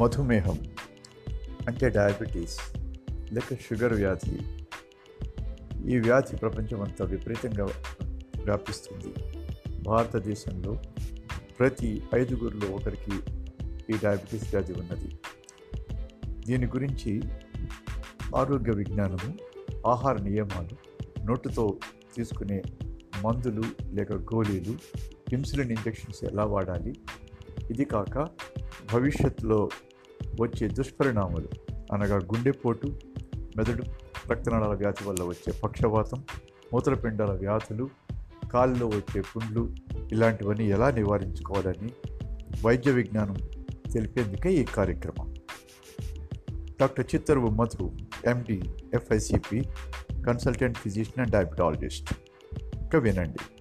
మధుమేహం అంటే డయాబెటీస్ లేక షుగర్ వ్యాధి. ఈ వ్యాధి ప్రపంచమంతా విపరీతంగా వ్యాపిస్తుంది. భారతదేశంలో ప్రతి ఐదుగురిలో ఒకరికి ఈ డయాబెటీస్ వ్యాధి ఉన్నది. దీని గురించి ఆరోగ్య విజ్ఞానము ఆహార నియమాలు నోటుతో తీసుకునే మందులు లేక గోళీలు ఇన్సులిన్ ఇంజెక్షన్స్ ఎలా వాడాలి? ఇది కాక భవిష్యత్తులో వచ్చే దుష్పరిణామాలు అనగా గుండెపోటు మెదడు రక్తనాళాల వ్యాధి వల్ల వచ్చే పక్షవాతం మూత్రపిండాల వ్యాధులు కాళ్ళలో వచ్చే పుండ్లు ఇలాంటివన్నీ ఎలా నివారించుకోవాలని వైద్య విజ్ఞానం తెలిపేందుకే ఈ కార్యక్రమం. Doctor Chittaruvu Madhu MD FICP consultant physician and diabetologist. ఇంకా వినండి.